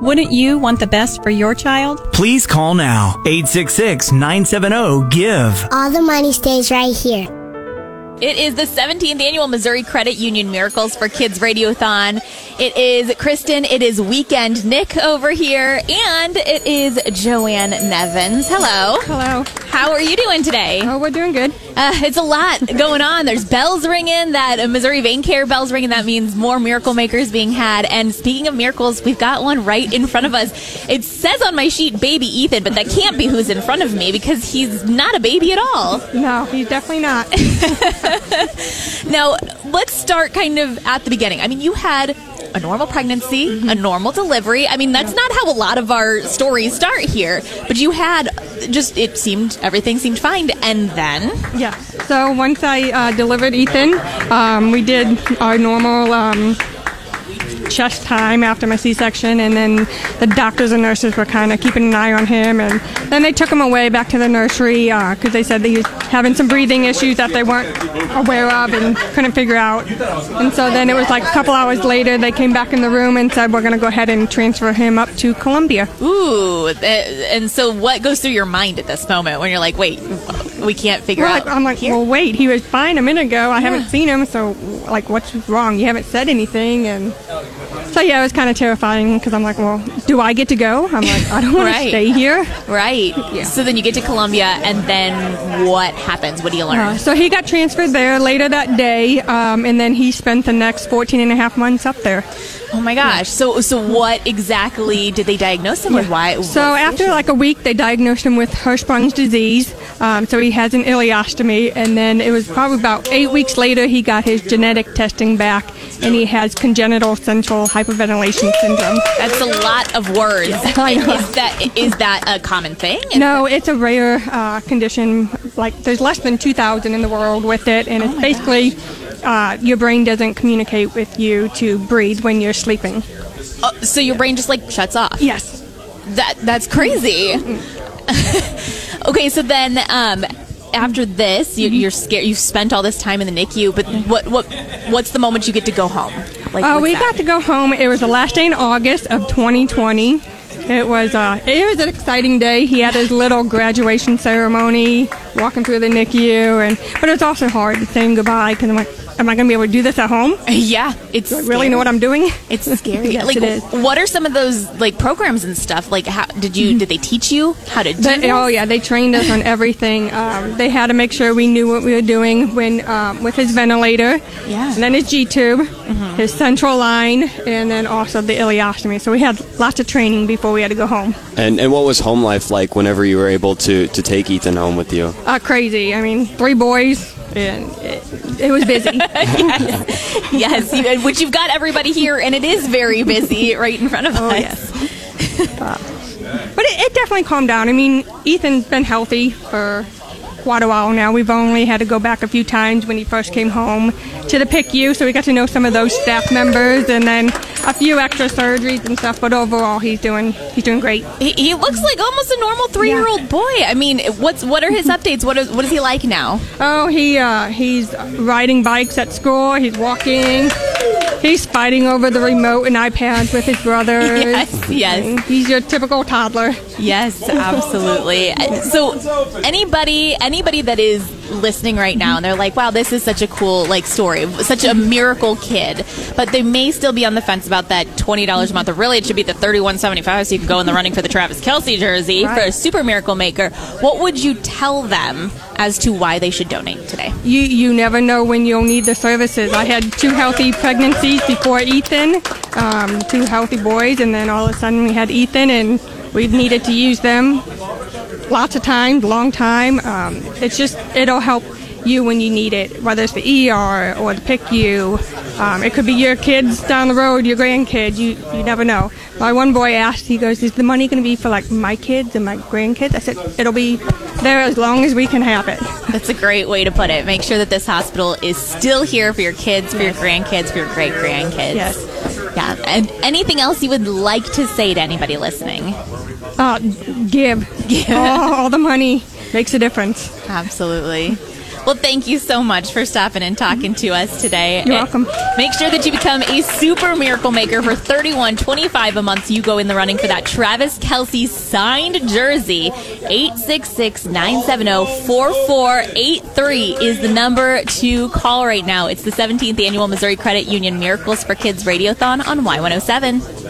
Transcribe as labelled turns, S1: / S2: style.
S1: Wouldn't you want the best for your child?
S2: Please call now 866 970 GIVE.
S3: All the money stays right here.
S4: It is the 17th annual Missouri Credit Union Miracles for Kids Radiothon. It is Kristen, it is Weekend Nick over here, and it is Joanne Nevins. Hello.
S5: Hello.
S4: How are you doing today?
S5: Oh, we're doing good.
S4: Uh, it's a lot going on. There's bells ringing. That uh, Missouri Vein Care bells ringing. That means more miracle makers being had. And speaking of miracles, we've got one right in front of us. It says on my sheet, "Baby Ethan," but that can't be who's in front of me because he's not a baby at all.
S5: No, he's definitely not.
S4: now, let's start kind of at the beginning. I mean, you had a normal pregnancy, a normal delivery. I mean, that's not how a lot of our stories start here, but you had just, it seemed, everything seemed fine. And then?
S5: Yeah. So once I uh, delivered Ethan, um, we did our normal. Um, chest time after my C-section, and then the doctors and nurses were kind of keeping an eye on him, and then they took him away back to the nursery because uh, they said that he was having some breathing issues that they weren't aware of and couldn't figure out. And so then it was like a couple hours later, they came back in the room and said, "We're going to go ahead and transfer him up to Columbia."
S4: Ooh, and so what goes through your mind at this moment when you're like, "Wait, we can't figure
S5: well,
S4: out"?
S5: I'm like,
S4: here?
S5: "Well, wait, he was fine a minute ago. I yeah. haven't seen him, so like, what's wrong? You haven't said anything." And so yeah, it was kind of terrifying because I'm like, well, do I get to go? I'm like, I don't want right. to stay here.
S4: Right. Yeah. So then you get to Columbia, and then what happens? What do you learn? Uh,
S5: so he got transferred there later that day, um, and then he spent the next 14 and a half months up there.
S4: Oh my gosh! Yeah. So, so what exactly did they diagnose him with? Why?
S5: So after like a week, they diagnosed him with Hirschsprung's disease. Um, so he has an ileostomy, and then it was probably about eight weeks later he got his genetic testing back, and he has congenital central hypoventilation syndrome.
S4: That's a lot of words. Is that is that a common thing?
S5: no, it's a rare uh, condition. Like there's less than 2,000 in the world with it, and it's oh basically. Uh, your brain doesn't communicate with you to breathe when you're sleeping.
S4: Uh, so your brain just like shuts off.
S5: Yes.
S4: That that's crazy. okay, so then um, after this, you, are scared. You've spent all this time in the NICU, but what what what's the moment you get to go home?
S5: Like, uh, we got to go home. It was the last day in August of 2020. It was uh, it was an exciting day. He had his little graduation ceremony, walking through the NICU, and but it was also hard to saying goodbye because I'm like, am I going to be able to do this at home?
S4: Yeah, it's.
S5: Do I really know what I'm doing?
S4: It's scary.
S5: yes,
S4: like,
S5: it is.
S4: What are some of those like programs and stuff? Like, how did you did they teach you how to do?
S5: They, oh yeah, they trained us on everything. Um, they had to make sure we knew what we were doing when um, with his ventilator.
S4: Yeah.
S5: And then his G tube, mm-hmm. his central line, and then also the ileostomy. So we had lots of training before we had to go home.
S6: And and what was home life like whenever you were able to to take Ethan home with you?
S5: Uh, crazy. I mean, three boys and it, it was busy.
S4: yes, yes which you've got everybody here, and it is very busy right in front of
S5: oh,
S4: us.
S5: Yes. But it, it definitely calmed down. I mean, Ethan's been healthy for quite a while now. We've only had to go back a few times when he first came home to the PICU, so we got to know some of those staff members, and then a few extra surgeries and stuff. But overall, he's doing he's doing great.
S4: He, he looks like almost a normal three year old boy. I mean, what's what are his updates? What is what is he like now?
S5: Oh, he uh, he's riding bikes at school. He's walking. He's fighting over the remote and iPads with his brother.
S4: yes, yes.
S5: He's your typical toddler.
S4: Yes, absolutely. so, anybody, anybody that is listening right now and they're like, "Wow, this is such a cool like story, such a miracle kid," but they may still be on the fence about that twenty dollars a month. Or really, it should be the thirty one seventy five, so you can go in the running for the Travis Kelce jersey right. for a super miracle maker. What would you tell them as to why they should donate today?
S5: You you never know when you'll need the services. I had two healthy pregnancies before Ethan, um, two healthy boys, and then all of a sudden we had Ethan, and we've needed to use them lots of times, long time. Um, it's just it'll help you when you need it, whether it's the ER or the PICU. Um, it could be your kids down the road, your grandkids. You you never know. My one boy asked, he goes, "Is the money going to be for like my kids and my grandkids?" I said, "It'll be there as long as we can have it."
S4: That's a great way to put it. Make sure that this hospital is still here for your kids, for yes. your grandkids, for your great grandkids.
S5: Yes.
S4: Yeah. And anything else you would like to say to anybody listening?
S5: Uh, give. Give. all, all the money makes a difference.
S4: Absolutely. Well, thank you so much for stopping and talking to us today.
S5: You're welcome.
S4: Make sure that you become a super miracle maker for thirty-one twenty-five a month. You go in the running for that Travis Kelce signed jersey. 866-970-4483 is the number to call right now. It's the 17th annual Missouri Credit Union Miracles for Kids Radiothon on Y107.